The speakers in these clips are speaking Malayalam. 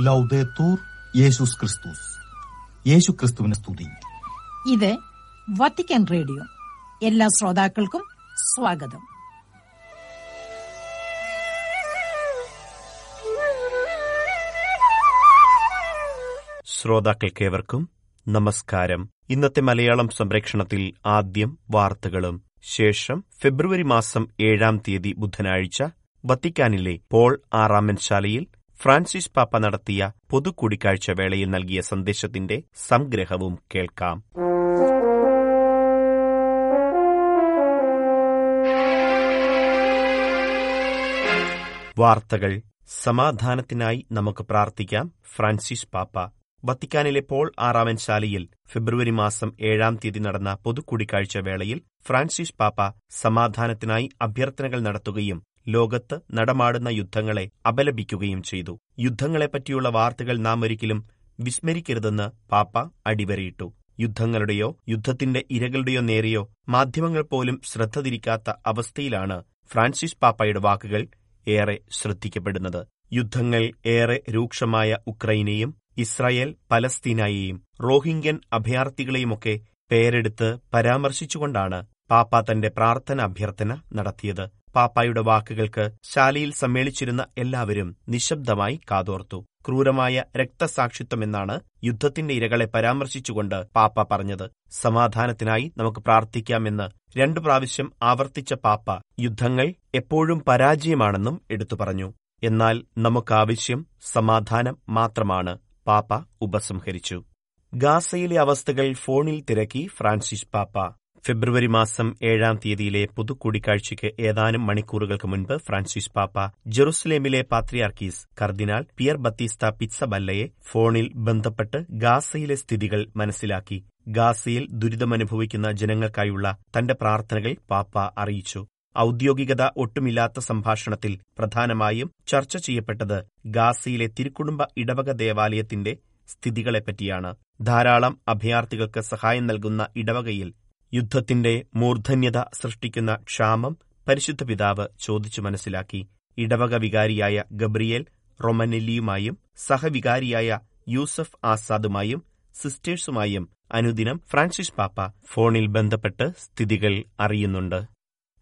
ലൗദേത്തൂർ യേശുസ് ക്രിസ്തുസ് യേശു ക്രിസ്തുവിന് സ്തുതി. ഇത് വത്തിക്കാൻ റേഡിയോ. എല്ലാ ശ്രോതാക്കൾക്കും സ്വാഗതം. ശ്രോതാക്കൾക്കേവർക്കും നമസ്കാരം. ഇന്നത്തെ മലയാളം സംപ്രേക്ഷണത്തിൽ ആദ്യം വാർത്തകളും ശേഷം ഫെബ്രുവരി മാസം ഏഴാം തീയതി ബുധനാഴ്ച വത്തിക്കാനിലെ പോൾ ആറാമൻ ശാലയിൽ ഫ്രാൻസിസ് പാപ്പ നടത്തിയ പൊതുകൂടിക്കാഴ്ച വേളയിൽ നൽകിയ സന്ദേശത്തിന്റെ സംഗ്രഹവും കേൾക്കാം. വാർത്തകൾ സമാധാനത്തിനായി നമുക്ക് പ്രാർത്ഥിക്കാം. ഫ്രാൻസിസ് പാപ്പ വത്തിക്കാനിലെ പോൾ ആറാമൻ ശാലയിൽ ഫെബ്രുവരി മാസം ഏഴാം തീയതി നടന്ന പൊതുകൂടിക്കാഴ്ച വേളയിൽ ഫ്രാൻസിസ് പാപ്പ സമാധാനത്തിനായി അഭ്യർത്ഥനകൾ നടത്തുകയും ലോകത്ത് നടമാടുന്ന യുദ്ധങ്ങളെ അപലപിക്കുകയും ചെയ്തു. യുദ്ധങ്ങളെപ്പറ്റിയുള്ള വാർത്തകൾ നാം ഒരിക്കലും വിസ്മരിക്കരുതെന്ന് പാപ്പ അടിവരയിട്ടു. യുദ്ധങ്ങളുടെയോ യുദ്ധത്തിന്റെ ഇരകളുടെയോ നേരെയോ മാധ്യമങ്ങൾ പോലും ശ്രദ്ധ തിരിക്കാത്ത അവസ്ഥയിലാണ് ഫ്രാൻസിസ് പാപ്പയുടെ വാക്കുകൾ ഏറെ ശ്രദ്ധിക്കപ്പെടുന്നത്. യുദ്ധങ്ങൾ ഏറെ രൂക്ഷമായ ഉക്രൈനെയും ഇസ്രായേൽ പലസ്തീനായെയും റോഹിംഗ്യൻ അഭയാർത്ഥികളെയുമൊക്കെ പേരെടുത്ത് പരാമർശിച്ചുകൊണ്ടാണ് പാപ്പ തന്റെ പ്രാർത്ഥന അഭ്യർത്ഥന നടത്തിയത്. പാപ്പായുടെ വാക്കുകൾക്ക് ശാലയിൽ സമ്മേളിച്ചിരുന്ന എല്ലാവരും നിശബ്ദമായി കാതോർത്തു. ക്രൂരമായ രക്തസാക്ഷിത്വമെന്നാണ് യുദ്ധത്തിന്റെ ഇരകളെ പരാമർശിച്ചുകൊണ്ട് പാപ്പ പറഞ്ഞത്. സമാധാനത്തിനായി നമുക്ക് പ്രാർത്ഥിക്കാമെന്ന് രണ്ടു പ്രാവശ്യം ആവർത്തിച്ച പാപ്പ യുദ്ധങ്ങൾ എപ്പോഴും പരാജയമാണെന്നും എടുത്തു പറഞ്ഞു. എന്നാൽ നമുക്കാവശ്യം സമാധാനം മാത്രമാണ് പാപ്പ ഉപസംഹരിച്ചു. ഗാസയിലെ അവസ്ഥകൾ ഫോണിൽ തിരക്കി ഫ്രാൻസിസ് പാപ്പ. ഫെബ്രുവരി മാസം ഏഴാം തീയതിയിലെ പൊതുകൂടിക്കാഴ്ചയ്ക്ക് ഏതാനും മണിക്കൂറുകൾക്ക് മുൻപ് ഫ്രാൻസിസ് പാപ്പ ജെറുസലേമിലെ പാത്രിയാർക്കീസ് കർദിനാൾ പിയർ ബത്തീസ്ത പിറ്റ്സബല്ലയെ ഫോണിൽ ബന്ധപ്പെട്ട് ഗാസയിലെ സ്ഥിതികൾ മനസ്സിലാക്കി. ഗാസയിൽ ദുരിതമനുഭവിക്കുന്ന ജനങ്ങൾക്കായുള്ള തന്റെ പ്രാർത്ഥനകൾ പാപ്പ അറിയിച്ചു. ഔദ്യോഗികത ഒട്ടുമില്ലാത്ത സംഭാഷണത്തിൽ പ്രധാനമായും ചർച്ച ചെയ്യപ്പെട്ടത് ഗാസയിലെ തിരുക്കുടുംബ ഇടവക ദേവാലയത്തിന്റെ സ്ഥിതികളെപ്പറ്റിയാണ്. ധാരാളം അഭയാർത്ഥികൾക്ക് സഹായം നൽകുന്ന ഇടവകയിൽ യുദ്ധത്തിന്റെ മൂർധന്യത സൃഷ്ടിക്കുന്ന ക്ഷാമം പരിശുദ്ധ പിതാവ് ചോദിച്ചു മനസ്സിലാക്കി. ഇടവക വികാരിയായ ഗബ്രിയേൽ റൊമനെല്ലിയുമായും സഹവികാരിയായ യൂസഫ് ആസാദുമായും സിസ്റ്റേഴ്സുമായും അനുദിനം ഫ്രാൻസിസ് പാപ്പ ഫോണിൽ ബന്ധപ്പെട്ട് സ്ഥിതികൾ അറിയുന്നുണ്ട്.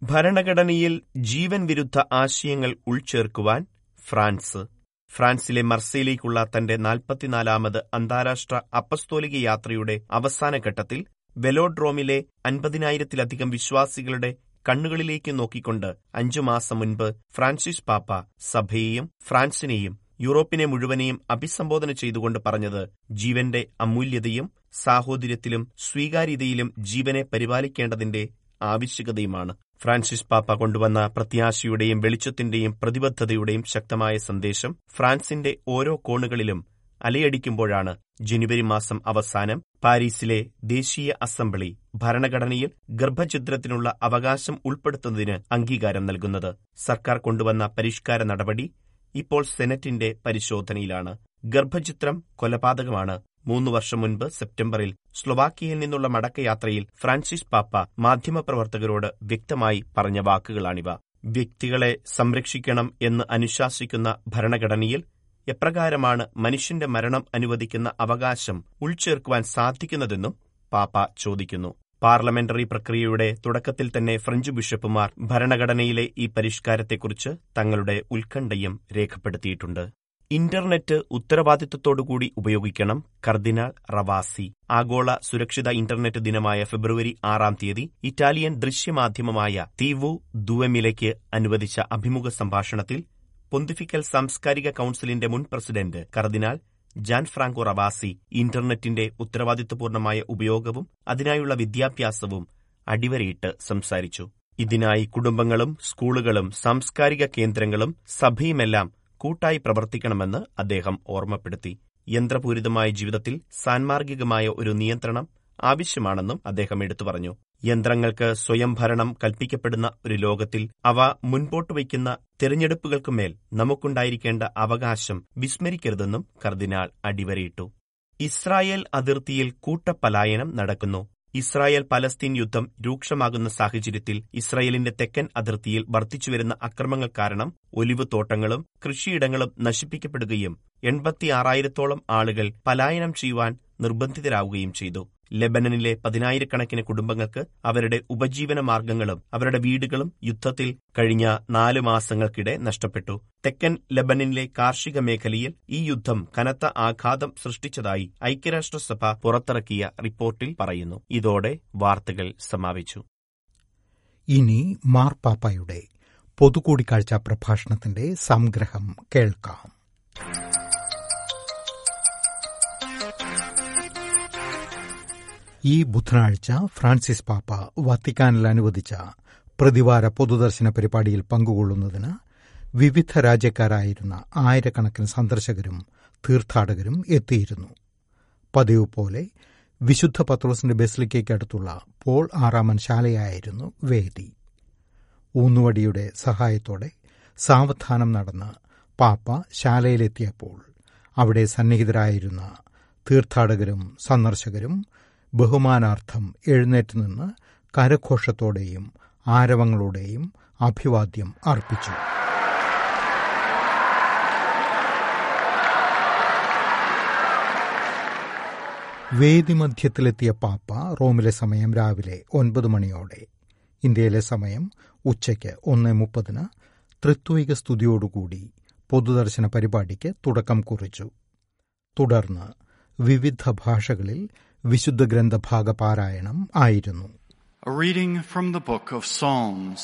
ഭരണഘടനയിൽ ജീവൻ വിരുദ്ധ ആശയങ്ങൾ ഉൾച്ചേർക്കുവാൻ ഫ്രാൻസ്. ഫ്രാൻസിലെ മർസയിലേക്കുള്ള തന്റെ നാൽപ്പത്തിനാലാമത് അന്താരാഷ്ട്ര അപ്പസ്തോലിക യാത്രയുടെ അവസാന ഘട്ടത്തിൽ വെലോഡ്രോമിലെ അൻപതിനായിരത്തിലധികം വിശ്വാസികളുടെ കണ്ണുകളിലേക്ക് നോക്കിക്കൊണ്ട് അഞ്ചു മാസം മുൻപ് ഫ്രാൻസിസ് പാപ്പ സഭയെയും ഫ്രാൻസിനെയും യൂറോപ്പിനെ മുഴുവനെയും അഭിസംബോധന ചെയ്തുകൊണ്ട് പറഞ്ഞത് ജീവന്റെ അമൂല്യതയും സാഹോദര്യത്തിലും സ്വീകാര്യതയിലും ജീവനെ പരിപാലിക്കേണ്ടതിന്റെ ആവശ്യകതയുമാണ്. ഫ്രാൻസിസ് പാപ്പ കൊണ്ടുവന്ന പ്രത്യാശയുടെയും വെളിച്ചത്തിന്റെയും പ്രതിബദ്ധതയുടെയും ശക്തമായ സന്ദേശം ഫ്രാൻസിന്റെ ഓരോ കോണുകളിലും അലയടിക്കുമ്പോഴാണ് ജനുവരി മാസം അവസാനം പാരീസിലെ ദേശീയ അസംബ്ലി ഭരണഘടനയിൽ ഗർഭഛിദ്രത്തിനുള്ള അവകാശം ഉൾപ്പെടുത്തുന്നതിന് അംഗീകാരം നൽകുന്നത്. സർക്കാർ കൊണ്ടുവന്ന പരിഷ്കാര നടപടി ഇപ്പോൾ സെനറ്റിന്റെ പരിശോധനയിലാണ്. ഗർഭചിത്രം കൊലപാതകമാണ്. മൂന്നു വർഷം മുൻപ് സെപ്റ്റംബറിൽ സ്ലൊവാക്കിയയിൽ നിന്നുള്ള മടക്കയാത്രയിൽ ഫ്രാൻസിസ് പാപ്പ മാധ്യമപ്രവർത്തകരോട് വ്യക്തമായി പറഞ്ഞ വാക്കുകളാണിവ. വ്യക്തികളെ സംരക്ഷിക്കണം എന്ന് അനുശാസിക്കുന്ന ഭരണഘടനയിൽ എപ്രകാരമാണ് മനുഷ്യന്റെ മരണം അനുവദിക്കുന്ന അവകാശം ഉൾച്ചേർക്കുവാൻ സാധിക്കുന്നതെന്നും പാപ്പ ചോദിക്കുന്നു. പാർലമെന്ററി പ്രക്രിയയുടെ തുടക്കത്തിൽ തന്നെ ഫ്രഞ്ച് ബിഷപ്പുമാർ ഭരണഘടനയിലെ ഈ പരിഷ്കാരത്തെക്കുറിച്ച് തങ്ങളുടെ ഉത്കണ്ഠയും രേഖപ്പെടുത്തിയിട്ടുണ്ട്. ഇന്റർനെറ്റ് ഉത്തരവാദിത്വത്തോടുകൂടി ഉപയോഗിക്കണം കർദിനാൾ റവാസി. ആഗോള സുരക്ഷിത ഇന്റർനെറ്റ് ദിനമായ ഫെബ്രുവരി ആറാം തീയതി ഇറ്റാലിയൻ ദൃശ്യമാധ്യമമായ തീവു ദുവമിലയ്ക്ക് അനുവദിച്ച അഭിമുഖ സംഭാഷണത്തിൽ പൊന്തിഫിക്കൽ സാംസ്കാരിക കൌൺസിലിന്റെ മുൻ പ്രസിഡന്റ് കർദിനാൾ ജാൻ ഫ്രാങ്കോ റവാസി ഇന്റർനെറ്റിന്റെ ഉത്തരവാദിത്വപൂർണമായ ഉപയോഗവും അതിനായുള്ള വിദ്യാഭ്യാസവും അടിവരയിട്ട് സംസാരിച്ചു. ഇതിനായി കുടുംബങ്ങളും സ്കൂളുകളും സാംസ്കാരിക കേന്ദ്രങ്ങളും സഭയുമെല്ലാം കൂട്ടായി പ്രവർത്തിക്കണമെന്ന് അദ്ദേഹം ഓർമ്മപ്പെടുത്തി. യന്ത്രപൂരിതമായ ജീവിതത്തിൽ സാൻമാർഗികമായ ഒരു നിയന്ത്രണം ആവശ്യമാണെന്നും അദ്ദേഹം എടുത്തു പറഞ്ഞു. യന്ത്രങ്ങൾക്ക് സ്വയംഭരണം കൽപ്പിക്കപ്പെടുന്ന ഒരു ലോകത്തിൽ അവ മുൻപോട്ട് വയ്ക്കുന്ന തിരഞ്ഞെടുപ്പുകൾക്കുമേൽ നമുക്കുണ്ടായിരിക്കേണ്ട അവകാശം വിസ്മരിക്കരുതെന്നും കർദിനാൾ അടിവരയിട്ടു. ഇസ്രായേൽ അതിർത്തിയിൽ കൂട്ടപലായനം നടക്കുന്നു. ഇസ്രായേൽ പലസ്തീൻ യുദ്ധം രൂക്ഷമാകുന്ന സാഹചര്യത്തിൽ ഇസ്രായേലിന്റെ തെക്കൻ അതിർത്തിയിൽ വർദ്ധിച്ചുവരുന്ന അക്രമങ്ങൾ കാരണം ഒലിവ് തോട്ടങ്ങളും കൃഷിയിടങ്ങളും നശിപ്പിക്കപ്പെടുകയും എൺപത്തിയാറായിരത്തോളം ആളുകൾ പലായനം ചെയ്യുവാൻ നിർബന്ധിതരാവുകയും ചെയ്തു. ലെബനനിലെ പതിനായിരക്കണക്കിന് കുടുംബങ്ങൾക്ക് അവരുടെ ഉപജീവന മാർഗങ്ങളും അവരുടെ വീടുകളും യുദ്ധത്തിൽ കഴിഞ്ഞ നാല് മാസങ്ങൾക്കിടെ നഷ്ടപ്പെട്ടു. തെക്കൻ ലെബനനിലെ കാർഷിക മേഖലയിൽ ഈ യുദ്ധം കനത്ത ആഘാതം സൃഷ്ടിച്ചതായി ഐക്യരാഷ്ട്രസഭ പുറത്തിറക്കിയ റിപ്പോർട്ടിൽ പറയുന്നു. ഇതോടെ വാർത്തകൾ സമാപിച്ചു. ഇനി മാർപ്പാപ്പയുടെ പൊതുകൂടിക്കാഴ്ച പ്രഭാഷണത്തിന്റെ സംഗ്രഹം കേൾക്കാം. ഈ ബുധനാഴ്ച ഫ്രാൻസിസ് പാപ്പ വത്തിക്കാനിൽ അനുവദിച്ച പ്രതിവാര പൊതുദർശന പരിപാടിയിൽ പങ്കുകൊള്ളുന്നതിന് വിവിധ രാജ്യക്കാരായിരുന്ന ആയിരക്കണക്കിന് സന്ദർശകരും തീർത്ഥാടകരും എത്തിയിരുന്നു. പതിവ് പോലെ വിശുദ്ധ പത്രോസിന്റെ ബെസ്ലിക്കടുത്തുള്ള പോൾ ആറാമൻ ശാലയായിരുന്നു വേദി. ഊന്നുവടിയുടെ സഹായത്തോടെ സാവധാനം നടന്ന് പാപ്പ ശാലയിലെത്തിയപ്പോൾ അവിടെ സന്നിഹിതരായിരുന്ന തീർത്ഥാടകരും സന്ദർശകരും ബഹുമാനാർത്ഥം എഴുന്നേറ്റ് നിന്ന് കരഘോഷത്തോടെയും ആരവങ്ങളോടെയും അഭിവാദ്യം അർപ്പിച്ചു. വേദിമധ്യത്തിലെത്തിയ പാപ്പ റോമിലെ സമയം രാവിലെ ഒൻപത് മണിയോടെ. ഇന്ത്യയിലെ സമയം ഉച്ചയ്ക്ക് ഒന്ന് മുപ്പതിന് ത്രിത്വിക സ്തുതിയോടുകൂടി പൊതുദർശന പരിപാടിക്ക് തുടക്കം കുറിച്ചു. തുടർന്ന് വിവിധ ഭാഷകളിൽ വിശുദ്ധ ഗ്രന്ഥഭാഗ പാരായണം ആയിരുന്നു A reading from the book of Psalms.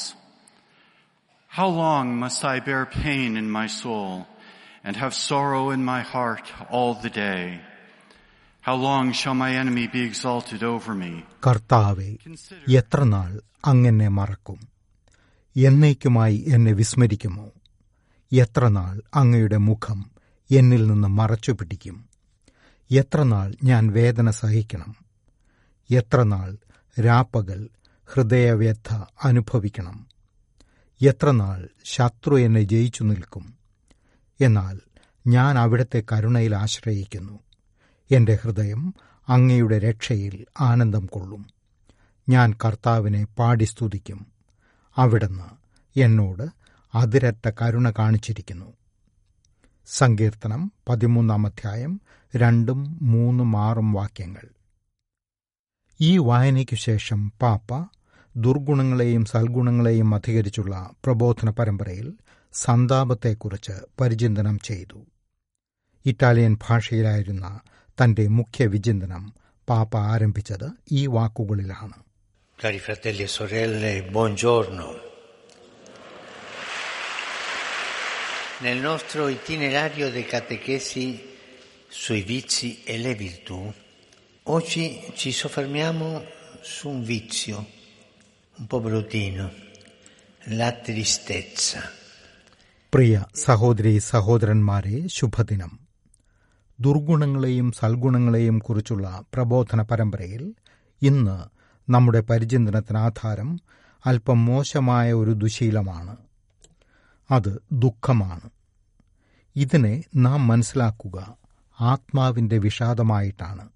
How long must I bear pain in my soul and have sorrow in my heart all the day? How long shall my enemy be exalted over me? കർത്താവേ എത്ര നാൾ അങ്ങനെ മറക്കും എന്നേക്കുമായി എന്നെ വിസ്മരിക്കുമോ എത്ര നാൾ അങ്ങയുടെ മുഖം എന്നിൽ നിന്ന് മറച്ചു പിടിക്കും എത്ര നാൾ ഞാൻ വേദന സഹിക്കണം? എത്രനാൾ രാപ്പകൽ ഹൃദയവ്യഥ അനുഭവിക്കണം? എത്രനാൾ ശത്രു എന്നെ ജയിച്ചു നിൽക്കും? എന്നാൽ ഞാൻ അവിടുത്തെ കരുണയിൽ ആശ്രയിക്കുന്നു. എന്റെ ഹൃദയം അങ്ങയുടെ രക്ഷയിൽ ആനന്ദം കൊള്ളും. ഞാൻ കർത്താവിനെ പാടി സ്തുതിക്കും. അവിടുന്ന് എന്നോട് അതിരറ്റ കരുണ കാണിച്ചിരിക്കുന്നു. സങ്കീർത്തനം പതിമൂന്നാം അധ്യായം രണ്ടും മൂന്നും ആറും വാക്യങ്ങൾ. ഈ വായനയ്ക്കു ശേഷം പാപ്പ ദുർഗുണങ്ങളെയും സൽഗുണങ്ങളെയും അധികരിച്ചുള്ള പ്രബോധന പരമ്പരയിൽ സന്താപത്തെക്കുറിച്ച് പരിചിന്തനം ചെയ്തു. ഇറ്റാലിയൻ ഭാഷയിലായിരുന്ന തന്റെ മുഖ്യ വിചിന്തനം പാപ്പ ആരംഭിച്ചത് ഈ വാക്കുകളിലാണ്. Cari fratelli e sorelle, buongiorno. Nel nostro itinerario dei catechesi sui vizi e le virtù, oggi ci soffermiamo su un vizio un po' bruttino, la tristezza. പ്രിയ സഹോദരി സഹോദരന്മാരെ ശുഭദിനം. ദുർഗുണങ്ങളെയും സൽഗുണങ്ങളെയും കുറിച്ചുള്ള പ്രബോധന പരമ്പരയിൽ ഇന്ന് നമ്മുടെ പരിചിന്തനത്തിന് ആധാരം അല്പം മോശമായ ഒരു ദുശീലമാണ്. അത് ദുഃഖമാണ്. ഇതിനെ നാം മനസ്സിലാക്കുക. ആത്മാവിന്റെ വിഷാദമായിട്ടാണ്.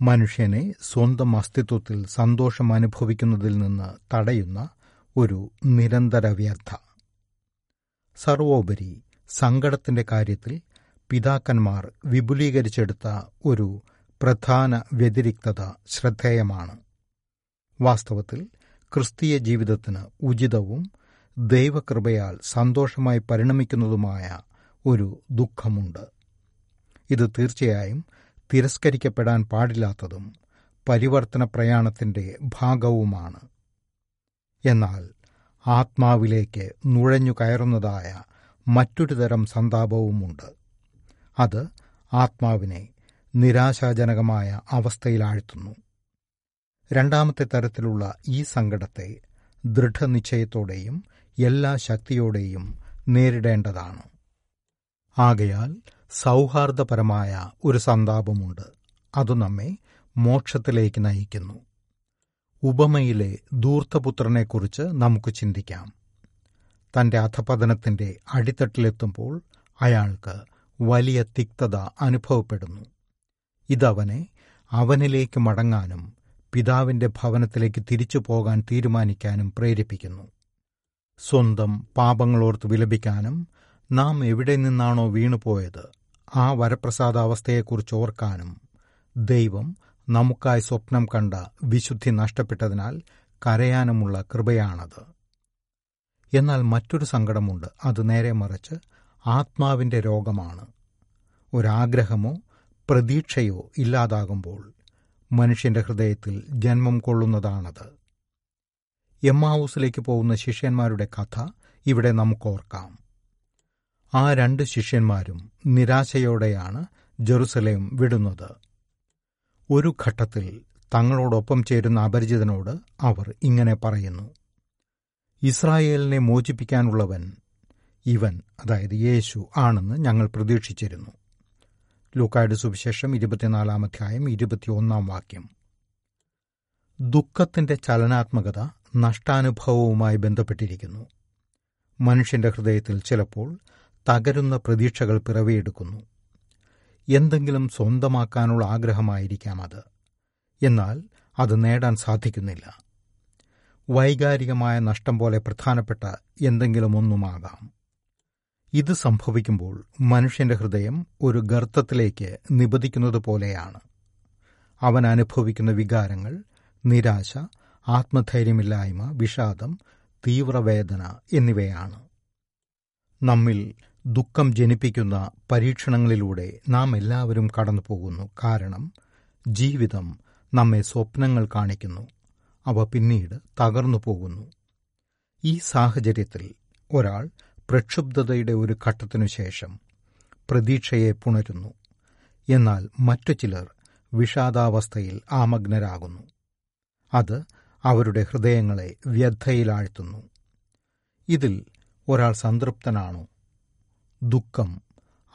മനുഷ്യനെ സ്വന്തം അസ്തിത്വത്തിൽ സന്തോഷം അനുഭവിക്കുന്നതിൽ നിന്ന് തടയുന്ന ഒരു നിരന്തര വ്യർത്ഥ. സർവോപരി സങ്കടത്തിന്റെ കാര്യത്തിൽ പിതാക്കന്മാർ വിപുലീകരിച്ചെടുത്ത ഒരു പ്രധാന വ്യതിരിക്തത ശ്രദ്ധേയമാണ്. വാസ്തവത്തിൽ ക്രിസ്തീയ ജീവിതത്തിന് ഉചിതവും ദൈവകൃപയാൽ സന്തോഷമായി പരിണമിക്കുന്നതുമായ ഒരു ദുഃഖമുണ്ട്. ഇത് തീർച്ചയായും തിരസ്കരിക്കപ്പെടാൻ പാടില്ലാത്തതും പരിവർത്തന പ്രയാണത്തിന്റെ ഭാഗവുമാണ്. എന്നാൽ ആത്മാവിലേക്ക് നുഴഞ്ഞു കയറുന്നതായ മറ്റൊരു തരം സന്താപവുമുണ്ട്. അത് ആത്മാവിനെ നിരാശാജനകമായ അവസ്ഥയിലാഴ്ത്തുന്നു. രണ്ടാമത്തെ തരത്തിലുള്ള ഈ സങ്കടത്തെ ദൃഢനിശ്ചയത്തോടെയും എല്ലാ ശക്തിയോടെയും നേരിടേണ്ടതാണ്. ആകയാൽ സൗഹാർദ്ദപരമായ ഒരു സന്താപമുണ്ട്. അത് നമ്മെ മോക്ഷത്തിലേക്ക് നയിക്കുന്നു. ഉപമയിലെ ധൂർത്തപുത്രനെക്കുറിച്ച് നമുക്ക് ചിന്തിക്കാം. തന്റെ അധപതനത്തിന്റെ അടിത്തട്ടിലെത്തുമ്പോൾ അയാൾക്ക് വലിയ തിക്തത അനുഭവപ്പെടുന്നു. ഇതവനെ അവനിലേക്ക് മടങ്ങാനും പിതാവിന്റെ ഭവനത്തിലേക്ക് തിരിച്ചു പോകാൻ തീരുമാനിക്കാനും പ്രേരിപ്പിക്കുന്നു. സ്വന്തം പാപങ്ങളോർത്ത് വിലപിക്കാനും നാം എവിടെ നിന്നാണോ വീണുപോയത് ആ വരപ്രസാദാവസ്ഥയെക്കുറിച്ച് ഓർക്കാനും ദൈവം നമുക്കായി സ്വപ്നം കണ്ട വിശുദ്ധി നഷ്ടപ്പെട്ടതിനാൽ കരയാനുമുള്ള കൃപയാണത്. എന്നാൽ മറ്റൊരു സങ്കടമുണ്ട്. അത് നേരെ മറിച്ച് ആത്മാവിന്റെ രോഗമാണ്. ഒരാഗ്രഹമോ പ്രതീക്ഷയോ ഇല്ലാതാകുമ്പോൾ മനുഷ്യന്റെ ഹൃദയത്തിൽ ജന്മം കൊള്ളുന്നതാണത്. എമ്മാവൂസിലേക്ക് പോകുന്ന ശിഷ്യന്മാരുടെ കഥ ഇവിടെ നമുക്കോർക്കാം. ആ രണ്ട് ശിഷ്യന്മാരും നിരാശയോടെയാണ് ജെറുസലേം വിടുന്നത്. ഒരു ഘട്ടത്തിൽ തങ്ങളോടൊപ്പം ചേരുന്ന അപരിചിതനോട് അവർ ഇങ്ങനെ പറയുന്നു. ഇസ്രായേലിനെ മോചിപ്പിക്കാനുള്ളവൻ ഇവൻ അതായത് യേശു ആണെന്ന് ഞങ്ങൾ പ്രതീക്ഷിച്ചിരുന്നു. ലൂക്കായുടെ സുവിശേഷം ഇരുപത്തിനാലാം അധ്യായം ഇരുപത്തിയൊന്നാം വാക്യം. ദുഃഖത്തിന്റെ ചലനാത്മകത നഷ്ടാനുഭവവുമായി ബന്ധപ്പെട്ടിരിക്കുന്നു. മനുഷ്യന്റെ ഹൃദയത്തിൽ ചിലപ്പോൾ തകരുന്ന പ്രതീക്ഷകൾ പിറവിയെടുക്കുന്നു എന്തെങ്കിലും സ്വന്തമാക്കാനുള്ള ആഗ്രഹമായിരിക്കാം അത് എന്നാൽ അത് നേടാൻ സാധിക്കുന്നില്ല. വൈകാരികമായ നഷ്ടം പോലെ പ്രധാനപ്പെട്ട എന്തെങ്കിലും ഒന്നുമാകാം. ഇത് സംഭവിക്കുമ്പോൾ മനുഷ്യന്റെ ഹൃദയം ഒരു ഗർത്തത്തിലേക്ക് നിബദിക്കുന്നത് പോലെയാണ്. അവൻ അനുഭവിക്കുന്ന വികാരങ്ങൾ നിരാശ ആത്മധൈര്യമില്ലായ്മ വിഷാദം തീവ്രവേദന എന്നിവയാണ്. നമ്മിൽ ദുഃഖം ജനിപ്പിക്കുന്ന പരീക്ഷണങ്ങളിലൂടെ നാം എല്ലാവരും കടന്നു പോകുന്നു കാരണം ജീവിതം നമ്മെ സ്വപ്നങ്ങൾ കാണിക്കുന്നു. അവ പിന്നീട് തകർന്നു പോകുന്നു. ഈ സാഹചര്യത്തിൽ ഒരാൾ പ്രക്ഷുബ്ധതയുടെ ഒരു ഘട്ടത്തിനു ശേഷം പ്രതീക്ഷയെ പുണരുന്നു. എന്നാൽ മറ്റു ചിലർ വിഷാദാവസ്ഥയിൽ ആമഗ്നരാകുന്നു. അത് അവരുടെ ഹൃദയങ്ങളെ വ്യഥയിലാഴ്ത്തുന്നു. ഇതിൽ ഒരാൾ സംതൃപ്തനാണോ? ദുഃഖം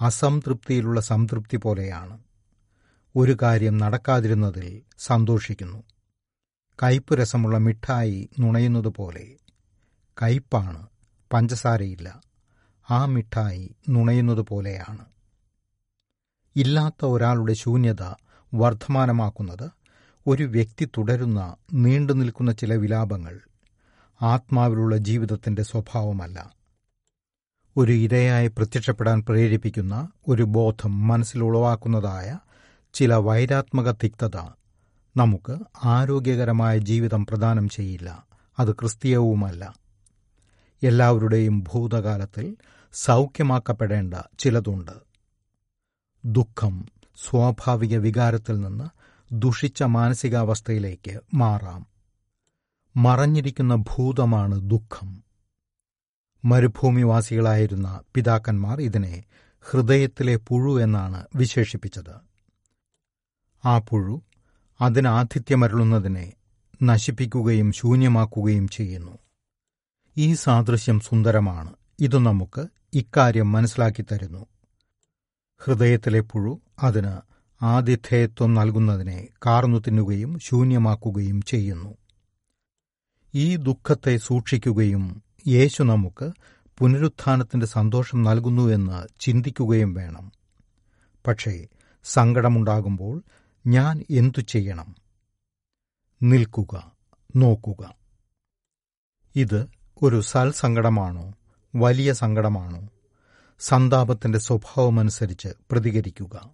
അസംതൃപ്തിയിലുള്ള സംതൃപ്തി പോലെയാണ്. ഒരു കാര്യം നടക്കാതിരുന്നതിൽ സന്തോഷിക്കുന്നു. കയ്പ് രസമുള്ള മിഠായി നുണയുന്നതുപോലെ. കയ്പാണ് പഞ്ചസാരയില്ല. ആ മിഠായി നുണയുന്നത് പോലെയാണ് ഇല്ലാത്ത ഒരാളുടെ ശൂന്യത വർദ്ധമാനമാക്കുന്നത് ഒരു വ്യക്തി തുടരുന്ന നീണ്ടുനിൽക്കുന്ന ചില വിലാപങ്ങൾ ആത്മാവിലുള്ള ജീവിതത്തിന്റെ സ്വഭാവമല്ല. ഒരു ഇരയായി പ്രത്യക്ഷപ്പെടാൻ പ്രേരിപ്പിക്കുന്ന ഒരു ബോധം മനസ്സിലുളവാക്കുന്നതായ ചില വൈരാത്മക തിക്തത നമുക്ക് ആരോഗ്യകരമായ ജീവിതം പ്രദാനം ചെയ്യില്ല. അത് ക്രിസ്തീയവുമല്ല. എല്ലാവരുടെയും ഭൂതകാലത്തിൽ സൗഖ്യമാക്കപ്പെടേണ്ട ചിലതുണ്ട്. ദുഃഖം സ്വാഭാവിക വികാരത്തിൽ നിന്ന് ദുഷിച്ച മാനസികാവസ്ഥയിലേക്ക് മാറാം. മറഞ്ഞിരിക്കുന്ന ഭൂതമാണ് ദുഃഖം. മരുഭൂമിവാസികളായിരുന്ന പിതാക്കന്മാർ ഇതിനെ ഹൃദയത്തിലെ പുഴു എന്നാണ് വിശേഷിപ്പിച്ചത്. ആ പുഴു അതിനാതിഥ്യമരുളുന്നതിനെ നശിപ്പിക്കുകയും ശൂന്യമാക്കുകയും ചെയ്യുന്നു. ഈ സാദൃശ്യം സുന്ദരമാണ്. ഇത് നമുക്ക് ഇക്കാര്യം മനസ്സിലാക്കി തരുന്നു. ഹൃദയത്തിലെ പുഴു അതിന് ആതിഥേയത്വം നൽകുന്നതിനെ കാർന്നു തിന്നുകയും ശൂന്യമാക്കുകയും ചെയ്യുന്നു. ഈ ദുഃഖത്തെ സൂക്ഷിക്കുകയും യേശു നമുക്ക് പുനരുത്ഥാനത്തിന്റെ സന്തോഷം നൽകുന്നുവെന്ന് ചിന്തിക്കുകയും വേണം. പക്ഷേ സങ്കടമുണ്ടാകുമ്പോൾ ഞാൻ എന്തു ചെയ്യണം? നിൽക്കുക നോക്കുക. ഇത് ഒരു സൽസങ്കടമാണോ വലിയ സങ്കടമാണോ? സന്താപത്തിന്റെ സ്വഭാവമനുസരിച്ച് പ്രതികരിക്കുക.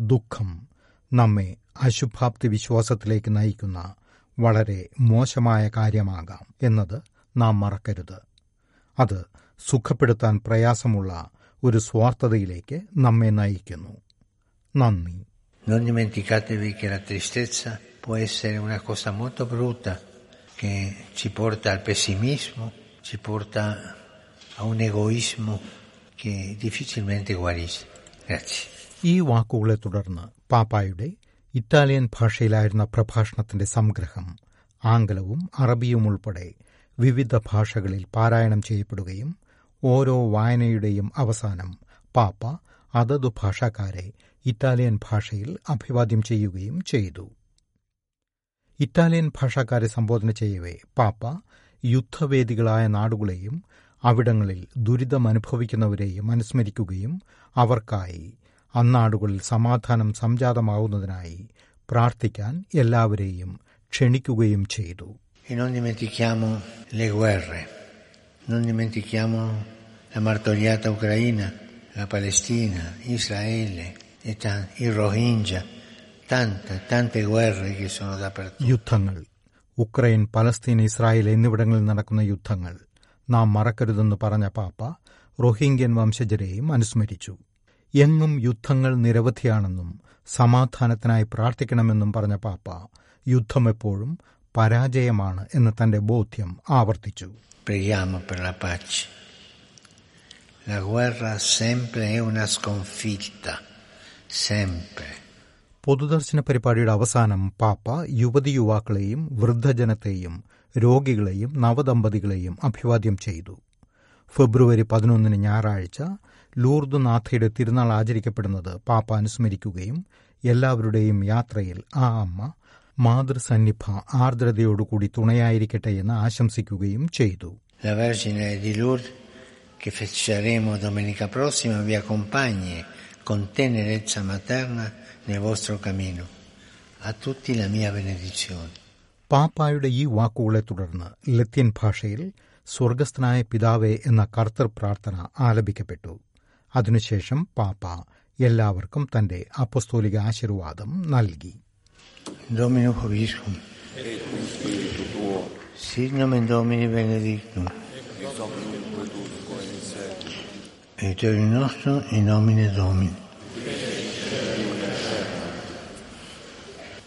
ദുഃഖം നമ്മെ അശുഭാപ്തി വിശ്വാസത്തിലേക്ക് നയിക്കുന്ന വളരെ മോശമായ കാര്യമാകാം എന്നത് നാം മറക്കരുത് അത് സുഖപ്പെടുത്താൻ പ്രയാസമുള്ള ഒരു സ്വാർത്ഥതയിലേക്ക് നമ്മെ നയിക്കുന്നു നന്ദി Non dimenticatevi che la tristezza può essere una cosa molto brutta che ci porta al pessimismo, ci porta a un egoismo che difficilmente guarisce. Grazie. ഈ വാക്കുകളെ തുടർന്ന് പാപ്പായുടെ ഇറ്റാലിയൻ ഭാഷയിലായിരുന്ന പ്രഭാഷണത്തിന്റെ സംഗ്രഹം ആംഗലവും അറബിയും ഉൾപ്പെടെ വിവിധ ഭാഷകളിൽ പാരായണം ചെയ്യപ്പെടുകയും ഓരോ വായനയുടെയും അവസാനം പാപ്പ അതതു ഭാഷക്കാരെ ഇറ്റാലിയൻ ഭാഷയിൽ അഭിവാദ്യം ചെയ്യുകയും ചെയ്തു. ഇറ്റാലിയൻ ഭാഷക്കാരെ സംബോധന ചെയ്യവേ പാപ്പ യുദ്ധവേദികളായ നാടുകളെയും അവിടങ്ങളിൽ ദുരിതമനുഭവിക്കുന്നവരെയും അനുസ്മരിക്കുകയും അവർക്കായി അന്നാടുകളിൽ സമാധാനം സംജാതമാവുന്നതിനായി പ്രാർത്ഥിക്കാൻ എല്ലാവരെയും ക്ഷണിക്കുകയും ചെയ്തു. E non dimentichiamo le guerre, non dimentichiamo la martoriata Ucraina, la Palestina, Israele, e i Rohingya, tante, tante guerre che sono dappertutto. യുദ്ധങ്ങൾ. ഉക്രൈൻ പലസ്തീൻ ഇസ്രായേൽ എന്നിവിടങ്ങളിൽ നടക്കുന്ന യുദ്ധങ്ങൾ. നാം മറക്കരുതെന്ന് പറഞ്ഞ പാപ്പ റോഹിംഗ്യൻ വംശജരെയും അനുസ്മരിച്ചു. എങ്ങും യുദ്ധങ്ങൾ നിരവധിയാണെന്നും സമാധാനത്തിനായി പ്രാർത്ഥിക്കണമെന്നും പറഞ്ഞ പാപ്പ യുദ്ധം എപ്പോഴും പരാജയമാണ് എന്ന് തന്റെ ബോധ്യം ആവർത്തിച്ചു. പൊതുദർശന പരിപാടിയുടെ അവസാനം പാപ്പ യുവതി യുവാക്കളെയും വൃദ്ധജനത്തെയും രോഗികളെയും നവദമ്പതികളെയും അഭിവാദ്യം ചെയ്തു. ഫെബ്രുവരി പതിനൊന്നിന് ഞായറാഴ്ച ലൂർദ് നാഥയുടെ തിരുനാൾ ആചരിക്കപ്പെടുന്നത് പാപ്പ അനുസ്മരിക്കുകയും എല്ലാവരുടെയും യാത്രയിൽ ആ അമ്മ മാതൃസന്നിഭ ആർദ്രതയോടുകൂടി തുണയായിരിക്കട്ടെ എന്ന് ആശംസിക്കുകയും ചെയ്തു La Vergine di Lourdes che festeggeremo domenica prossima vi accompagni con tenerezza materna nel vostro cammino. A tutti la mia benedizione. പാപ്പായുടെ ഈ വാക്കുകളെ തുടർന്ന് ലത്തീൻ ഭാഷയിൽ സ്വർഗസ്ഥനായ പിതാവേ എന്ന കർത്തർ പ്രാർത്ഥന ആലപിക്കപ്പെട്ടു അതിനുശേഷം പാപ്പ എല്ലാവർക്കും തന്റെ അപ്പസ്തോലിക ആശീർവാദം നൽകി Domino Hoviscum. Sit nomen Domini benedictum. Aiuterium nostrum in nomine Domini.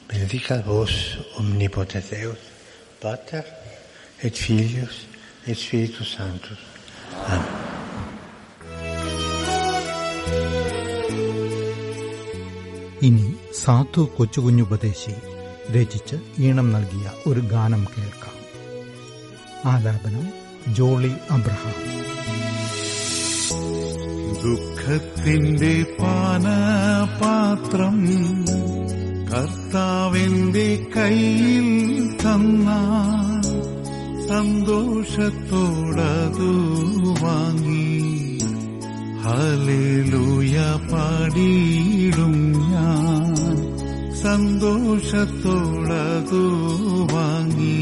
Benedicat vos omnipotens Deus, Pater et Filius et Spiritus Sanctus. Amen. ഇനി സാധു കൊച്ചുകുഞ്ഞുപദേശി രചിച്ച് ഈണം നൽകിയ ഒരു ഗാനം കേൾക്കാം. ആലാപനം ജോളി അബ്രഹാം. ദുഃഖത്തിന്റെ പാനപാത്രം കർത്താവിന്റെ കയ്യിൽ തന്ന സന്തോഷത്തോടതു വാങ്ങി. ഹലേലൂയ പാടിയിടും സന്തോഷത്തോടതു വാങ്ങി.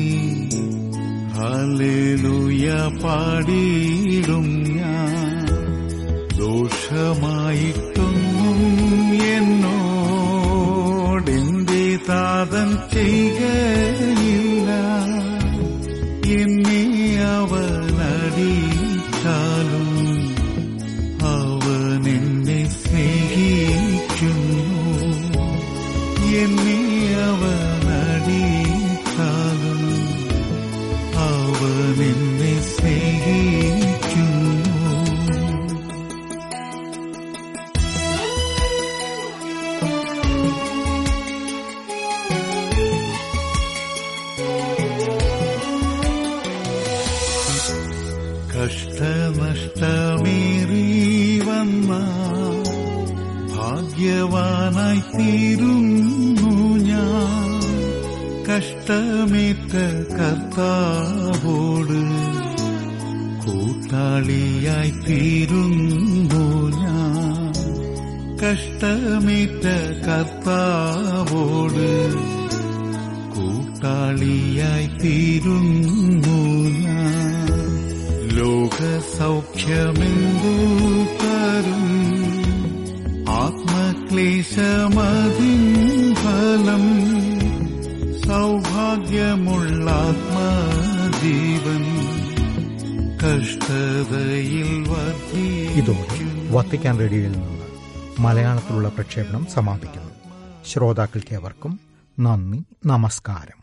ഹലേലൂയ പാടിയിടും ഞാൻ. ദോഷമായിട്ടൊന്നും എന്നോടെന്റെ താതൻ ചെയ്യുകയില്ല അവൻ കഷ്ടമേറ്റ കർത്താവോട് കൂട്ടാളിയായി തീരുന്നു ലോക സൗഖ്യമെന്തു തരും? ആത്മക്ലേശമതിൻ ഫലം. സൗഭാഗ്യമുള്ള ആത്മജീവൻ കഷ്ടതയിൽ ഇതോടെ വത്തിക്കാൻ റേഡിയോയിൽ നിന്ന് മലയാളത്തിലുള്ള പ്രക്ഷേപണം സമാപിക്കുന്നു. ശ്രോതാക്കൾക്കേവർക്കും നന്ദി നമസ്കാരം.